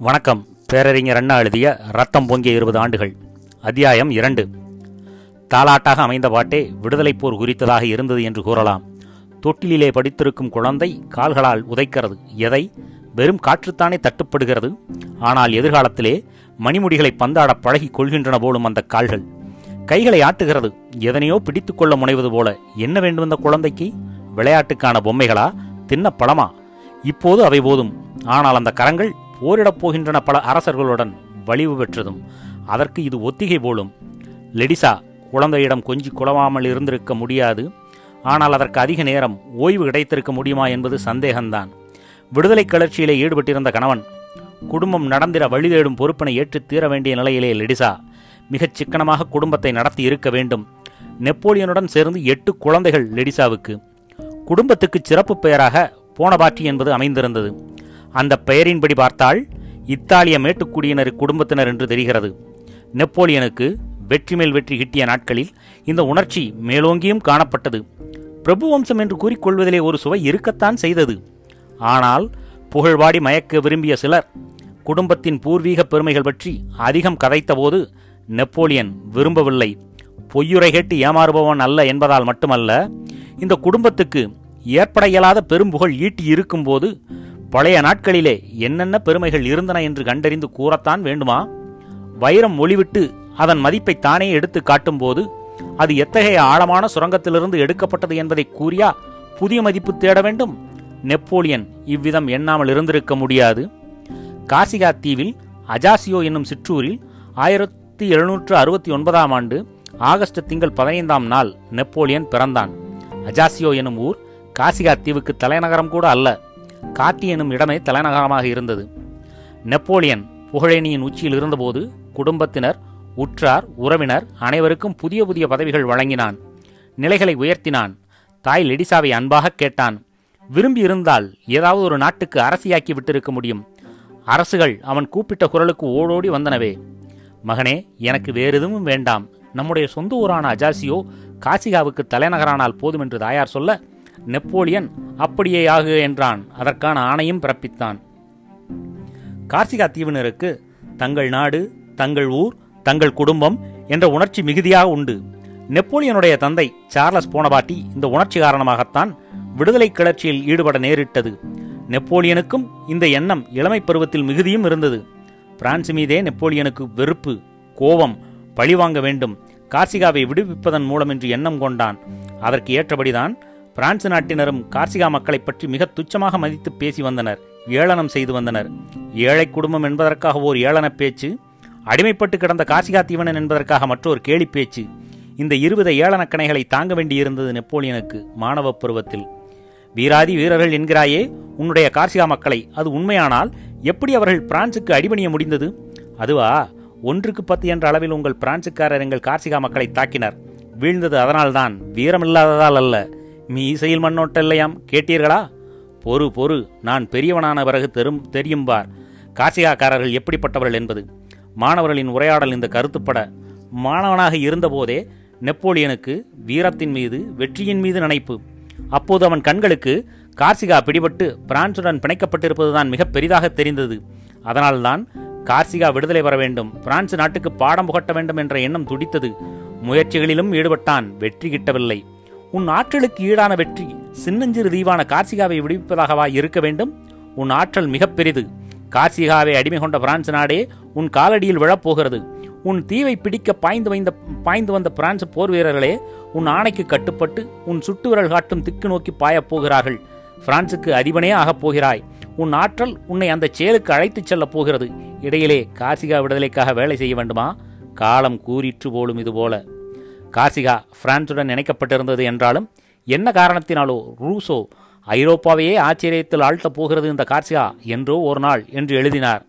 வணக்கம். பேரறிஞர் அண்ணா எழுதிய ரத்தம் பொங்கிய இருபது ஆண்டுகள். அத்தியாயம் இரண்டு. தாலாட்டாக அமைந்த பாட்டே விடுதலைப் போர் குறித்ததாக இருந்தது என்று கூறலாம். தொட்டிலிலே படித்திருக்கும் குழந்தை கால்களால் உதைக்கிறது. எதை? வெறும் காற்றுத்தானே தட்டுப்படுகிறது. ஆனால் எதிர்காலத்திலே மணிமுடிகளை பந்தாட பழகி கொள்கின்றன போலும் அந்த கால்கள். கைகளை ஆட்டுகிறது. எதனையோ பிடித்துக் கொள்ள முனைவது போல என்ன வேண்டும் அந்த குழந்தைக்கு? விளையாட்டுக்கான பொம்மைகளா? தின்ன பழமா? இப்போது அவை போதும். ஆனால் அந்த கரங்கள் போரிடப் போகின்றன பல அரசர்களுடன் வலிவு பெற்றதும். அதற்கு இது ஒத்திகை போலும். லெடிசா குழந்தையிடம் கொஞ்சி குலவாமல் இருந்திருக்க முடியாது. ஆனால் அதற்கு அதிக நேரம் ஓய்வு கிடைத்திருக்க முடியுமா என்பது சந்தேகம்தான். விடுதலை கிளர்ச்சியிலே ஈடுபட்டிருந்த கணவன் குடும்பம் நடந்திட வழி தேடும் பொறுப்பினை ஏற்றுத் தீர வேண்டிய நிலையிலே லெடிசா மிகச் சிக்கனமாக குடும்பத்தை நடத்தி இருக்க வேண்டும். நெப்போலியனுடன் சேர்ந்து எட்டு குழந்தைகள் லெடிசாவுக்கு குடும்பத்துக்கு சிறப்பு பெயராக போனபாட்டி என்பது அமைந்திருந்தது. அந்த பெயரின்படி பார்த்தால் இத்தாலிய மேட்டுக்குடியினர் குடும்பத்தினர் என்று தெரிகிறது. நெப்போலியனுக்கு வெற்றி மேல் வெற்றி கிட்டிய நாட்களில் இந்த உணர்ச்சி மேலோங்கியும் காணப்பட்டது. பிரபு வம்சம் என்று கூறிக்கொள்வதிலே ஒரு சுவை இருக்கத்தான் செய்தது. ஆனால் புகழ்வாடி மயக்க விரும்பிய சிலர் குடும்பத்தின் பூர்வீக பெருமைகள் பற்றி அதிகம் கதைத்தபோது நெப்போலியன் விரும்பவில்லை. பொய்யுரை கேட்டு ஏமாறுபவன் அல்ல என்பதால் மட்டுமல்ல இந்த குடும்பத்துக்கு ஏற்பட இயலாத பெரும்புகழ் ஈட்டி இருக்கும்போது பழைய நாட்களிலே என்னென்ன பெருமைகள் இருந்தன என்று கண்டறிந்து கூறத்தான் வேண்டுமா? வைரம் ஒளிவிட்டு அதன் மதிப்பை தானே எடுத்து காட்டும்போது அது எத்தகைய ஆழமான சுரங்கத்திலிருந்து எடுக்கப்பட்டது என்பதை கூறியா புதிய மதிப்பு தேட வேண்டும்? நெப்போலியன் இவ்விதம் எண்ணாமல் இருந்திருக்க முடியாது. காசிகா தீவில் அஜாசியோ என்னும் சிற்றூரில் ஆயிரத்தி எழுநூற்று அறுபத்தி ஒன்பதாம் ஆண்டு ஆகஸ்ட் திங்கள் பதினைந்தாம் நாள் நெப்போலியன் பிறந்தான். அஜாசியோ எனும் ஊர் காசிகா தீவுக்கு தலைநகரம் கூட அல்ல. காட்டி எனும் இடமே தலைநகரமாக இருந்தது. நெப்போலியன் புகழேனியின் உச்சியில் இருந்தபோது குடும்பத்தினர் உற்றார் உறவினர் அனைவருக்கும் புதிய புதிய பதவிகள் வழங்கினான். நிலைகளை உயர்த்தினான். தாய் லெடிசாவை அன்பாக கேட்டான். விரும்பி இருந்தால் ஏதாவது ஒரு நாட்டுக்கு அரசியாக்கி விட்டிருக்க முடியும். அரசுகள் அவன் கூப்பிட்ட குரலுக்கு ஓடோடி வந்தனவே. மகனே எனக்கு வேறு எதுவும் வேண்டாம். நம்முடைய சொந்த ஊரான அஜாசியோ காசிகாவுக்கு தலைநகரானால் போதும் என்று தாயார் சொல்ல நெப்போலியன் அப்படியே ஆகு என்றான். அதற்கான ஆணையும் பிறப்பித்தான். கார்சிகா தீவினருக்கு தங்கள் நாடு தங்கள் ஊர் தங்கள் குடும்பம் என்ற உணர்ச்சி மிகுதியாக உண்டு. நெப்போலியனுடைய தந்தை சார்லஸ் போனபாட்டி இந்த உணர்ச்சி காரணமாகத்தான் விடுதலை கிளர்ச்சியில் ஈடுபட நேரிட்டது. நெப்போலியனுக்கும் இந்த எண்ணம் இளமை பருவத்தில் மிகுதியும் இருந்தது. பிரான்ஸ் மீதே நெப்போலியனுக்கு வெறுப்பு கோபம் பழிவாங்க வேண்டும். கார்சிகாவை விடுவிப்பதன் மூலம் என்று எண்ணம் கொண்டான். அதற்கு ஏற்றபடிதான் பிரான்ஸ் நாட்டினரும் கார்சிகா மக்களை பற்றி மிக துச்சமாக மதித்து பேசி வந்தனர் ஏளனம் செய்து வந்தனர். ஏழை குடும்பம் என்பதற்காக ஓர் ஏளனப் பேச்சு அடிமைப்பட்டு கிடந்த கார்சிகா தீவனன் என்பதற்காக மற்றொரு கேலி பேச்சு இந்த இருவித ஏளனக்கணைகளை தாங்க வேண்டியிருந்தது நெப்போலியனுக்கு மாணவ பருவத்தில். வீராதி வீரர்கள் என்கிறாயே உன்னுடைய கார்சிகா மக்களை அது உண்மையானால் எப்படி அவர்கள் பிரான்சுக்கு அடிபணிய முடிந்தது? அதுவா ஒன்றுக்கு பத்து என்ற அளவில் உங்கள் பிரான்சுக்காரர் எங்கள் கார்சிகா மக்களை தாக்கினர். வீழ்ந்தது அதனால்தான் வீரமில்லாததால் அல்ல. மீ இசையில் மண்ணோட்டல்லையாம் கேட்டீர்களா? பொறு பொறு நான் பெரியவனான பிறகு தெரும் தெரியும் பார். காசிகாக்காரர்கள் எப்படிப்பட்டவர்கள் என்பது. மாணவர்களின் உரையாடல் இந்த கருத்துப்பட. மாணவனாக இருந்தபோதே நெப்போலியனுக்கு வீரத்தின் மீது வெற்றியின் மீது நினைப்பு. அப்போது அவன் கண்களுக்கு கார்சிகா பிடிபட்டு பிரான்சுடன் பிணைக்கப்பட்டிருப்பதுதான் மிக பெரிதாக தெரிந்தது. அதனால்தான் கார்சிகா விடுதலை பெற வேண்டும் பிரான்சு நாட்டுக்கு பாடம் புகட்ட வேண்டும் என்ற எண்ணம் துடித்தது. முயற்சிகளிலும் ஈடுபட்டான் வெற்றி கிட்டவில்லை. உன் ஆற்றலுக்கு ஈடான வெற்றி சின்னஞ்சிறு தீவான கார்சிகாவை விடுவிப்பதாகவா இருக்க வேண்டும்? உன் ஆற்றல் மிக பெரிது. கார்சிகாவை அடிமை கொண்ட பிரான்ஸ் நாடே உன் காலடியில் விழப்போகிறது. உன் தீவை பிடிக்க பாய்ந்து வைந்த பாய்ந்து வந்த பிரான்ஸ் போர் வீரர்களே உன் ஆணைக்கு கட்டுப்பட்டு உன் சுட்டுவிரல் காட்டும் திக்கு நோக்கி பாயப் போகிறார்கள். பிரான்சுக்கு அதிபனே ஆகப் போகிறாய். உன் ஆற்றல் உன்னை அந்த செயலுக்கு அழைத்துச் செல்லப் போகிறது. இடையிலே கார்சிகா விடுதலைக்காக வேலை செய்ய வேண்டுமா? காலம் கூறிற்று போலும் இதுபோல. கார்சிகா பிரான்சுடன் இணைக்கப்பட்டிருந்தது என்றாலும் என்ன காரணத்தினாலோ ரூசோ ஐரோப்பாவையே ஆச்சரியத்தில் ஆழ்த்தப் போகிறது இந்த கார்சிகா என்றோ ஒரு நாள் என்று எழுதினார்.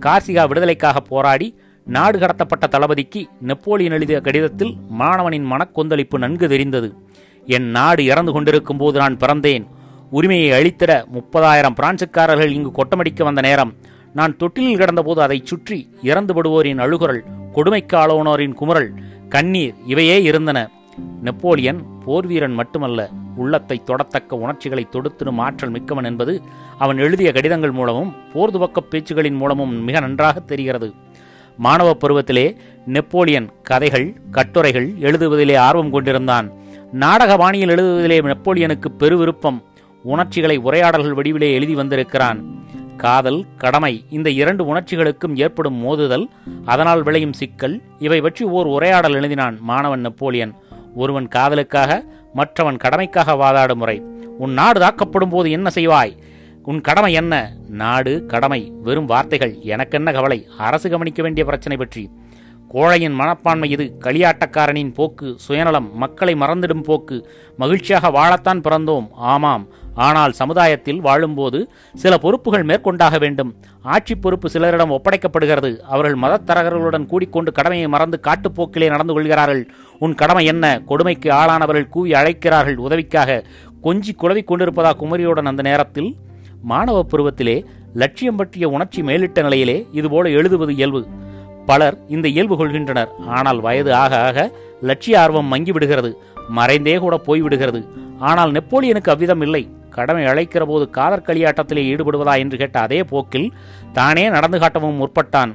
கார்சிகா விடுதலைக்காக போராடி நாடு கடத்தப்பட்ட தளபதிக்கு நெப்போலியன் எழுதிய கடிதத்தில் மாணவனின் மனக்கொந்தளிப்பு நன்கு தெரிந்தது. என் நாடு இறந்து கொண்டிருக்கும் போது நான் பிறந்தேன். உரிமையை அழித்திட முப்பதாயிரம் பிரான்சுக்காரர்கள் இங்கு கொட்டமடிக்க வந்த நேரம் நான் தொட்டிலில் கிடந்தபோது அதைச் சுற்றி இறந்துபடுவோரின் அழுகுரல் கொடுமைக்காளோனோரின் குமுறல் கண்ணீர் இவையே இருந்தன. நெப்போலியன் போர்வீரன் மட்டுமல்ல உள்ளத்தை தொடத்தக்க உணர்ச்சிகளை தொடுத்திடும் ஆற்றல் மிக்கவன் என்பது அவன் எழுதிய கடிதங்கள் மூலமும் போர் துவக்க பேச்சுகளின் மூலமும் மிக நன்றாக தெரிகிறது. மாணவ பருவத்திலே நெப்போலியன் கதைகள் கட்டுரைகள் எழுதுவதிலே ஆர்வம் கொண்டிருந்தான். நாடக பாணியில் எழுதுவதிலே நெப்போலியனுக்கு பெருவிருப்பம் உணர்ச்சிகளை உரையாடல்கள் வடிவிலே எழுதி வந்திருக்கிறான். காதல் கடமை இந்த இரண்டு உணர்ச்சிகளுக்கும் ஏற்படும் மோதுதல் அதனால் விளையும் சிக்கல் இவை பற்றி ஓர் உரையாடல் எழுதினான் மாணவன் நெப்போலியன். ஒருவன் காதலுக்காக மற்றவன் கடமைக்காக வாதாடும் முறை. உன் நாடு தாக்கப்படும் போது என்ன செய்வாய்? உன் கடமை என்ன? நாடு கடமை வெறும் வார்த்தைகள் எனக்கென்ன கவலை? அரசு கவனிக்க வேண்டிய பிரச்சனை பற்றி. கோழையின் மனப்பான்மை இது களியாட்டக்காரனின் போக்கு சுயநலம் மக்களை மறந்திடும் போக்கு. மகிழ்ச்சியாக வாழத்தான் பிறந்தோம். ஆமாம் ஆனால் சமுதாயத்தில் வாழும்போது சில பொறுப்புகள் மேற்கொண்டாக வேண்டும். ஆட்சி பொறுப்பு சிலரிடம் ஒப்படைக்கப்படுகிறது. அவர்கள் மதத்தரகர்களுடன் கூடிக்கொண்டு கடமையை மறந்து காட்டுப்போக்கிலே நடந்து கொள்கிறார்கள். உன் கடமை என்ன? கொடுமைக்கு ஆளானவர்கள் கூவி அழைக்கிறார்கள். உதவிக்காக கொஞ்சி குழவி கொண்டிருப்பதா குமரியுடன் அந்த நேரத்தில்? மாணவ பருவத்திலே லட்சியம் பற்றிய உணர்ச்சி மேலிட்ட நிலையிலே இதுபோல எழுதுவது இயல்பு. பலர் இந்த இயல்பு கொள்கின்றனர். ஆனால் வயது ஆக ஆக லட்சிய ஆர்வம் மங்கிவிடுகிறது. மறைந்தே கூட போய்விடுகிறது. ஆனால் நெப்போலியனுக்கு அவ்விதம் இல்லை. கடமை அழைக்கிற போது காதற் களியாட்டத்திலே ஈடுபடுவதா என்று கேட்ட அதே போக்கில் தானே நடந்து காட்டவும் முற்பட்டான்.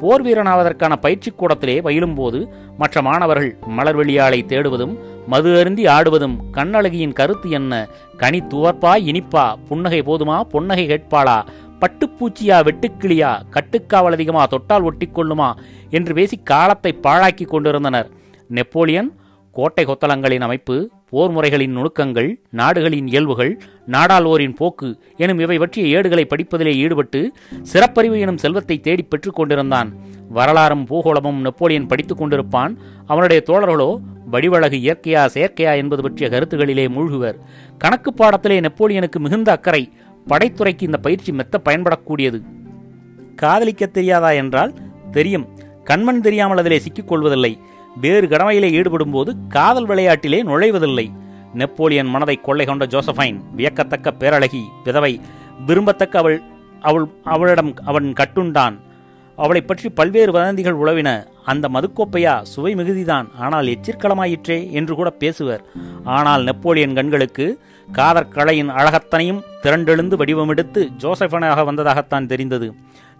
போர் வீரனாவதற்கான பயிற்சி கூடத்திலே பயிலும்போது மற்ற மாணவர்கள் மலர்வெளியாளை தேடுவதும் மது அருந்தி ஆடுவதும் கண்ணழகியின் கருத்து என்ன? கனி துவர்ப்பா இனிப்பா புன்னகை போதுமா பொன்னகை கேட்பாளா? பட்டுப்பூச்சியா வெட்டுக்கிளியா கட்டுக்காவல் அதிகமா தொட்டால் ஒட்டிக்கொள்ளுமா என்று பேசி காலத்தை பாழாக்கி கொண்டிருந்தனர். நெப்போலியன் கோட்டை கொத்தளங்களின் அமைப்பு போர் முறைகளின் நுணுக்கங்கள் நாடுகளின் இயல்புகள் நாடாளுவோரின் போக்கு எனும் இவை பற்றிய ஏடுகளை படிப்பதிலே ஈடுபட்டு சிறப்பறிவு எனும் செல்வத்தை தேடி பெற்றுக் கொண்டிருந்தான். வரலாறும் பூகோளமும் நெப்போலியன் படித்துக் கொண்டிருப்பான். அவனுடைய தோழர்களோ வடிவழகு இயற்கையா செயற்கையா என்பது பற்றிய கருத்துகளிலே மூழ்குவர். கணக்கு பாடத்திலே நெப்போலியனுக்கு மிகுந்த அக்கறை படைத்துறைக்கு இந்த பயிற்சி மெத்த பயன்படக்கூடியது. காதலிக்க தெரியாதா என்றால் தெரியும். கண்மண் தெரியாமல் அதிலே சிக்கிக் கொள்வதில்லை. வேறு கடமையிலே ஈடுபடும் போது காதல் விளையாட்டிலே நுழைவதில்லை. நெப்போலியன் மனதை கொள்ளை கொண்ட ஜோசஃபைன் வியக்கத்தக்க பேரழகி விதவை விரும்பத்தக்க அவள் அவள் அவளிடம் அவன் கட்டுண்டான். அவளைப் பற்றி பல்வேறு வதந்திகள் உழவின அந்த மதுக்கோப்பையா சுவை மிகுதிதான் ஆனால் எச்சிற்களமாயிற்றே என்று கூட பேசுவர். ஆனால் நெப்போலியன் கண்களுக்கு காதற்கலையின் அழகத்தனையும் திரண்டெழுந்து வடிவமெடுத்து ஜோசஃபனாக வந்ததாகத்தான் தெரிந்தது.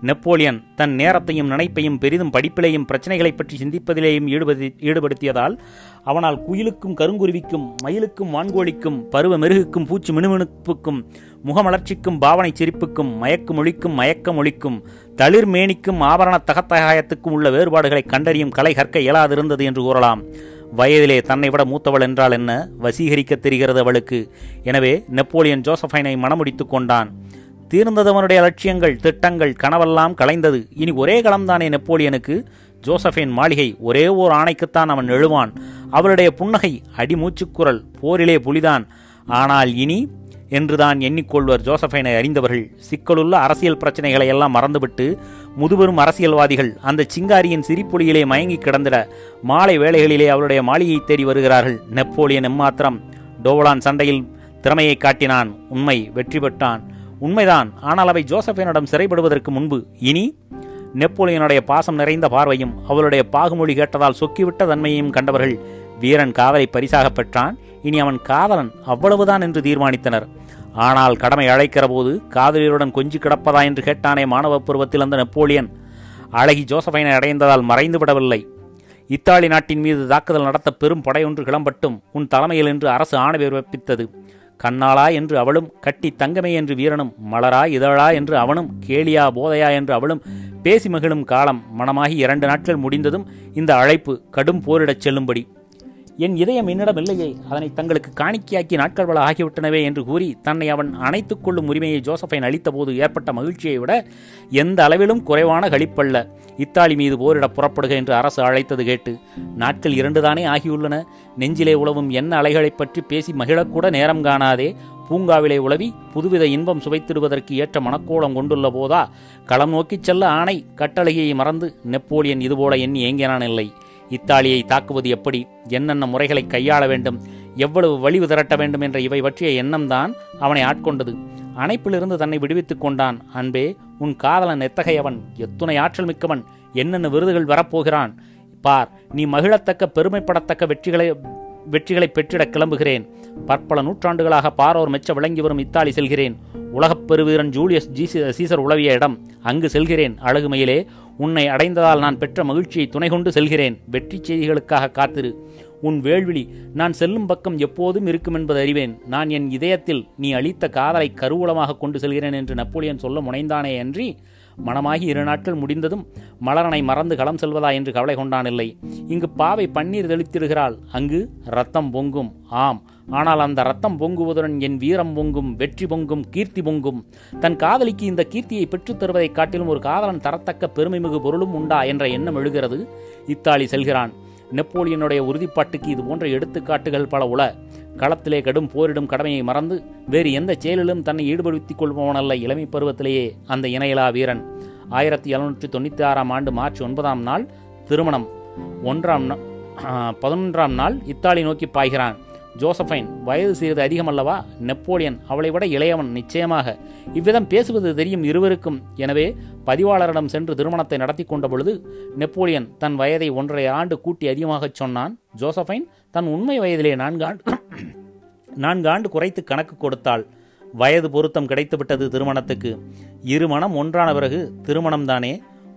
நெப்போலியன் தன் நேரத்தையும் நினைப்பையும் பெரிதும் படிப்பிலேயும் பிரச்சனைகளைப் பற்றி சிந்திப்பதிலேயும் ஈடுபடு ஈடுபடுத்தியதால் அவனால் குயிலுக்கும் கருங்குருவிக்கும் மயிலுக்கும் வான்கோழிக்கும் பருவ மெருகுக்கும் பூச்சி மினுமினுப்புக்கும் முகமலர்ச்சிக்கும் பாவனை சிரிப்புக்கும் மயக்கு மொழிக்கும் மயக்க மொழிக்கும் தளிர் மேனிக்கும் ஆபரண தகத்தகாயத்துக்கும் உள்ள வேறுபாடுகளை கண்டறியும் கலை கற்க இயலாதிருந்தது என்று கூறலாம். வயதிலே தன்னை விட மூத்தவள் என்றால் என்ன? வசீகரிக்க தெரிகிறது அவளுக்கு. எனவே நெப்போலியன் ஜோசஃபைனை மணமுடித்துக் கொண்டான். தீர்ந்தது அவனுடைய லட்சியங்கள் திட்டங்கள் கனவெல்லாம் கலைந்தது இனி ஒரே களம்தானே நெப்போலியனுக்கு? ஜோசஃபின் மாளிகை ஒரே ஓர் ஆணைக்குத்தான் அவன் எழுவான். அவளுடைய புன்னகை அடிமூச்சுக்குரல் போரிலே புலிதான். ஆனால் இனி என்றுதான் எண்ணிக்கொள்வர் ஜோசஃபைனை அறிந்தவர்கள் சிக்கலுள்ள அரசியல் பிரச்சனைகளை எல்லாம் மறந்துவிட்டு முதுபெரும் அரசியல்வாதிகள் அந்த சிங்காரியின் சிரிப்பொலியிலே மயங்கி கிடந்திட மாலை வேளைகளிலே அவளுடைய மாளிகையை தேடி வருகிறார்கள். நெப்போலியன் எம்மாத்திரம் டோவலான் சண்டையில் திறமையை காட்டினான். உண்மை வெற்றி பெற்றான். உண்மைதான். ஆனால் அவை ஜோசஃபினிடம் சிறைப்படுவதற்கு முன்பு இனி நெப்போலியனுடைய பாசம் நிறைந்த பார்வையும் அவளுடைய பாகுமொழி கேட்டதால் சொக்கிவிட்ட தன்மையையும் கண்டவர்கள் வீரன் காதலை பரிசாக பெற்றான் இனி அவன் காதலன் அவ்வளவுதான் என்று தீர்மானித்தனர். ஆனால் கடமை அழைக்கிற போது காதலியருடன் கொஞ்சி கிடப்பதா என்று கேட்டானே மாணவ பருவத்தில் அந்த நெப்போலியன். அழகி ஜோசஃபைனை அடைந்ததால் மறைந்து விடவில்லை. இத்தாலி நாட்டின் மீது தாக்குதல் நடத்த பெரும் படையொன்று கிளம்பட்டும் உன் தலைமையில் என்று அரசு ஆணை பிறப்பித்தது. கண்ணாளா என்று அவளும் கட்டி தங்கமே என்று வீரனும் மலரா இதழா என்று அவனும் கேலியா போதையா என்று அவளும் பேசி மகிழும் காலம் மனமாகி இரண்டு நாட்கள் முடிந்ததும் இந்த அழைப்பு கடும் போரிடச் செல்லும்படி என் இதயம் என்னிடம் இல்லையே அதனை தங்களுக்கு காணிக்கையாக்கி நாட்கள் பல ஆகிவிட்டனவே என்று கூறி தன்னை அவன் அணைத்துக் கொள்ளும் உரிமையை ஜோசஃபைன் அளித்தபோது ஏற்பட்ட மகிழ்ச்சியை விட எந்த அளவிலும் குறைவான கழிப்பல்ல இத்தாலி மீது போரிட புறப்படுக என்று அரசு அழைத்தது கேட்டு நாட்கள் இரண்டுதானே ஆகியுள்ளன. நெஞ்சிலே உழவும் என்ன அலைகளைப் பற்றி பேசி மகிழக்கூட நேரம் காணாதே. பூங்காவிலே உளவி புதுவித இன்பம் சுவைத்திடுவதற்கு ஏற்ற மனக்கோலம் கொண்டுள்ள போதா? களம் நோக்கிச் செல்ல ஆணை கட்டளையை மறந்து நெப்போலியன் இதுபோல எண்ணி ஏங்கினான் இல்லை. இத்தாலியை தாக்குவது எப்படி? என்னென்ன முறைகளை கையாள வேண்டும்? எவ்வளவு வலிவு திரட்ட வேண்டும் என்ற இவை பற்றிய எண்ணம்தான் அவனை ஆட்கொண்டது. அணைப்பிலிருந்து தன்னை விடுவித்துக் கொண்டான். அன்பே உன் காதலன் எத்தகையவன்? எத்துணை ஆற்றல் மிக்கவன். என்னென்ன விருதுகள் வரப்போகிறான்? பார் நீ மகிழத்தக்க பெருமைப்படத்தக்க வெற்றிகளை வெற்றிகளை பெற்றிட கிளம்புகிறேன். பற்பல நூற்றாண்டுகளாக பாரோர் மெச்ச விளங்கி வரும் இத்தாலி செல்கிறேன். உலகப் பெருவீரன் ஜூலியஸ் ஜீசி சீசர் உளவிய இடம். அங்கு செல்கிறேன். அழகுமையிலே உன்னை அடைந்ததால் நான் பெற்ற மகிழ்ச்சியை துணை கொண்டு செல்கிறேன். வெற்றி செய்திகளுக்காக காத்திரு. உன் வேள்விழி நான் செல்லும் பக்கம் எப்போதும் இருக்கும் என்பது அறிவேன். நான் என் இதயத்தில் நீ அளித்த காதலை கருவூலமாக கொண்டு செல்கிறேன் என்று நப்போலியன் சொல்ல முனைந்தானே அன்றி மனமாகி இரு நாட்கள் முடிந்ததும் மலரனை மறந்து களம் செல்வதா என்று கவலை கொண்டானில்லை இங்கு பாவை பன்னீர் தெளித்திடுகிறாள். அங்கு ரத்தம் பொங்கும். ஆம் ஆனால் அந்த ரத்தம் பொங்குவதுடன் என் வீரம் பொங்கும் வெற்றி பொங்கும் கீர்த்தி பொங்கும். தன் காதலிக்கு இந்த கீர்த்தியை பெற்றுத் தருவதைக் காட்டிலும் ஒரு காதலன் தரத்தக்க பெருமைமிகு பொருளும் உண்டா என்ற எண்ணம் எழுகிறது. இத்தாலி செல்கிறான். நெப்போலியனுடைய உறுதிப்பாட்டுக்கு இது போன்ற எடுத்துக்காட்டுகள் பல உள. களத்திலே கடும் போரிடும் கடமையை மறந்து வேறு எந்த செயலிலும் தன்னை ஈடுபடுத்திக் கொள்பவனல்ல இளமை பருவத்திலேயே அந்த இணையலா வீரன். ஆயிரத்தி எழுநூற்றி தொண்ணூற்றி ஆறாம் ஆண்டு மார்ச் ஒன்பதாம் நாள் திருமணம். ஒன்றாம் பதினொன்றாம் நாள் இத்தாலி நோக்கி பாய்கிறான். ஜோசஃபைன் வயது சிறிது அதிகமல்லவா? நெப்போலியன் அவளை விட இளையவன் நிச்சயமாக. இவ்விதம் பேசுவது தெரியும் இருவருக்கும். எனவே பதிவாளரிடம் சென்று திருமணத்தை நடத்தி கொண்ட பொழுது நெப்போலியன் தன் வயதை ஒன்றரை ஆண்டு கூட்டி அதிகமாகச் சொன்னான் ஜோசஃபைன் தன் உண்மை வயதிலே நான்கு ஆண்டு நான்கு ஆண்டு குறைத்து கணக்கு கொடுத்தாள். வயது பொருத்தம் கிடைத்துவிட்டது திருமணத்துக்கு. இரு மனம் ஒன்றான பிறகு திருமணம்தானே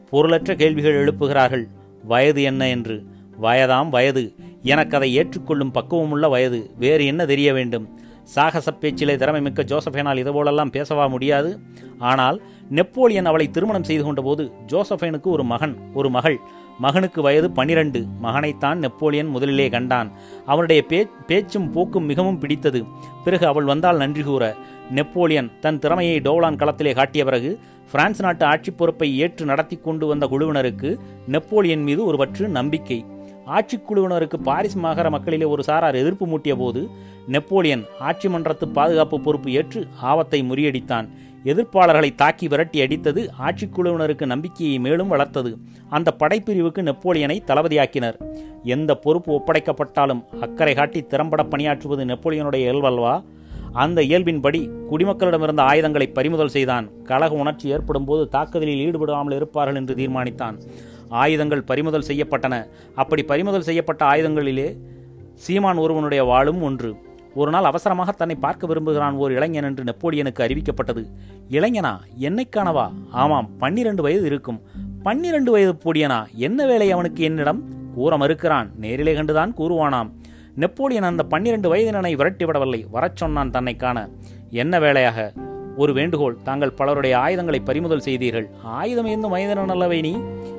பொருளற்ற கேள்விகள் எழுப்புகிறார்கள். வயது என்ன என்று? வயதாம் வயது. எனக்கு அதை ஏற்றுக்கொள்ளும் பக்குவமுள்ள வயது. வேறு என்ன தெரிய வேண்டும்? சாகச பேச்சிலே திறமை மிக்க ஜோசஃபேனால் இதுபோலெல்லாம் பேசவா முடியாது. ஆனால் நெப்போலியன் அவளை திருமணம் செய்து கொண்டபோது ஜோசஃபேனுக்கு ஒரு மகன் ஒரு மகள். மகனுக்கு வயது பனிரெண்டு. மகனைத்தான் நெப்போலியன் முதலிலே கண்டான். அவனுடைய பே பேச்சும் போக்கும் மிகவும் பிடித்தது. பிறகு அவள் வந்தால் நன்றி கூற. நெப்போலியன் தன் திறமையை டோலான் களத்திலே காட்டிய பிறகு பிரான்ஸ் நாட்டு ஆட்சிப் பொறுப்பை ஏற்று நடத்தி கொண்டு வந்த குழுவினருக்கு நெப்போலியன் மீது ஒருவற்று நம்பிக்கை. ஆட்சிக்குழுவினருக்கு பாரிஸ் மாகாண மக்களிலே ஒரு சாரார் எதிர்ப்பு மூட்டிய போது நெப்போலியன் ஆட்சி மன்றத்து பாதுகாப்பு பொறுப்பு ஏற்று ஆபத்தை முறியடித்தான். எதிர்ப்பாளர்களை தாக்கி விரட்டி அடித்தது ஆட்சிக்குழுவினருக்கு நம்பிக்கையை மேலும் வளர்த்தது. அந்த படைப்பிரிவுக்கு நெப்போலியனை தளபதியாக்கினர். எந்த பொறுப்பு ஒப்படைக்கப்பட்டாலும் அக்கறை காட்டி திறம்பட பணியாற்றுவது நெப்போலியனுடைய இயல்பல்வா? அந்த இயல்பின்படி குடிமக்களிடமிருந்த ஆயுதங்களை பறிமுதல் செய்தான். கழக உணர்ச்சி ஏற்படும் போது தாக்குதலில் ஈடுபடாமல் இருப்பார்கள் என்று தீர்மானித்தான். ஆயுதங்கள் பறிமுதல் செய்யப்பட்டன. அப்படி பறிமுதல் செய்யப்பட்ட ஆயுதங்களிலே சீமான் ஒருவனுடைய வாளும் ஒன்று. ஒரு நாள் அவசரமாக தன்னை பார்க்க விரும்புகிறான் ஓர் இளைஞன் என்று நெப்போலியனுக்கு அறிவிக்கப்பட்டது. இளைஞனா என்னை காணவா? ஆமாம் பன்னிரண்டு வயது இருக்கும். பன்னிரண்டு வயது பொடியனா? என்ன வேலை அவனுக்கு என்னிடம்? கூற மறுக்கிறான். நேரிலே கண்டுதான் கூறுவானாம். நெப்போலியன் அந்த பன்னிரண்டு வயதினனை விரட்டிவிடவில்லை. வரச் சொன்னான் தன்னை காண. என்ன வேலையாக? ஒரு வேண்டுகோள். தாங்கள் பலருடைய ஆயுதங்களை பறிமுதல் செய்தீர்கள். ஆயுதம் எந்த மனிதனன் அல்லவை நீ?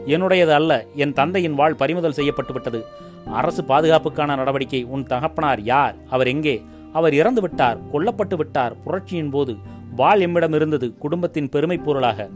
என்னுடையது அல்ல என் தந்தையின் வாழ் பறிமுதல் செய்யப்பட்டு விட்டது அரசு பாதுகாப்புக்கான நடவடிக்கை உன் தகப்பனார் யார்? அவர் எங்கே? அவர் இறந்து விட்டார் கொல்லப்பட்டு விட்டார். புரட்சியின் போது வாழ் எம்மிடம் இருந்தது குடும்பத்தின் பெருமை பொருளாக.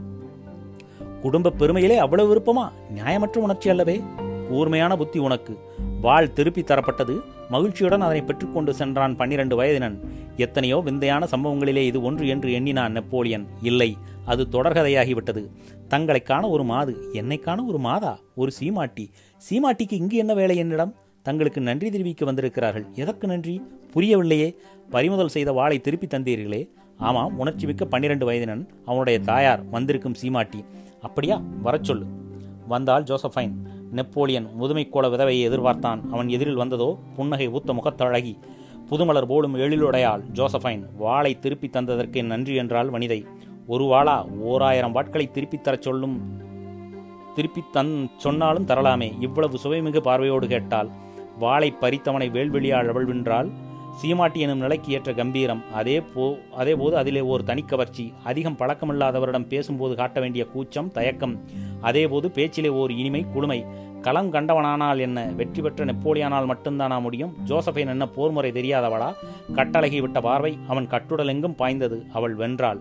குடும்ப பெருமையிலே அவ்வளவு விருப்பமா? நியாயமற்ற உணர்ச்சி அல்லவே. கூர்மையான புத்தி உனக்கு. வாழ் திருப்பி தரப்பட்டது. மகிழ்ச்சியுடன் அதனை பெற்றுக்கொண்டு சென்றான் பன்னிரண்டு வயதினன். எத்தனையோ விந்தையான சம்பவங்களிலே இது ஒன்று என்று எண்ணினான் நெப்போலியன். இல்லை அது தொடர்கதையாகிவிட்டது. தங்களை காண ஒரு மாது என்னை காண ஒரு மாதா ஒரு சீமாட்டி. சீமாட்டிக்கு இங்கு என்ன வேலை என்னிடம்? தங்களுக்கு நன்றி தெரிவிக்க வந்திருக்கிறார்கள். எதற்கு நன்றி? புரியவில்லையே. பறிமுதல் செய்த வாளை திருப்பி தந்தீர்களே. ஆமாம் உணர்ச்சி மிக்க பன்னிரண்டு வயதினன் அவனுடைய தாயார் வந்திருக்கும் சீமாட்டி. அப்படியா? வரச் சொல்லு. வந்தால் ஜோசஃபைன். நெப்போலியன் முதுமைக்கோள விதவையை எதிர்பார்த்தான். அவன் எதிரில் வந்ததோ? புன்னகை ஊத்த முகத்தழகி. புதுமலர் போலும் எழிலுடையாள் ஜோசஃபைன். வாளை திருப்பி தந்ததற்கு நன்றி என்றாள் வனிதை. ஒரு வாளா ஓராயிரம் வாட்களை திருப்பித் தரச் சொல்லும் திருப்பி தன் சொன்னாலும் தரலாமே. இவ்வளவு சுவைமிகு பார்வையோடு கேட்டாள். வாளை பறித்தவனை வேல்வெளியாள் அவள்வென்றால் சீமாட்டி எனும் நிலைக்கு ஏற்ற கம்பீரம். அதே போ அதே போது அதிலே ஒரு தனிக்கவர்ச்சி அதிகம் பழக்கமில்லாதவரிடம் பேசும்போது காட்ட வேண்டிய கூச்சம் தயக்கம். அதேபோது பேச்சிலே ஓர் இனிமை குளுமை. களம் கண்டவனானால் என்ன? வெற்றி பெற்ற நெப்போலியானால் மட்டும்தானா முடியும்? ஜோசஃபைன் என்ன போர்முறை தெரியாதவளா? கட்டழகி விட்ட பார்வை அவன் கட்டுடலெங்கும் பாய்ந்தது. அவள் வென்றாள்.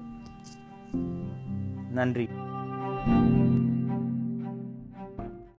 நன்றி.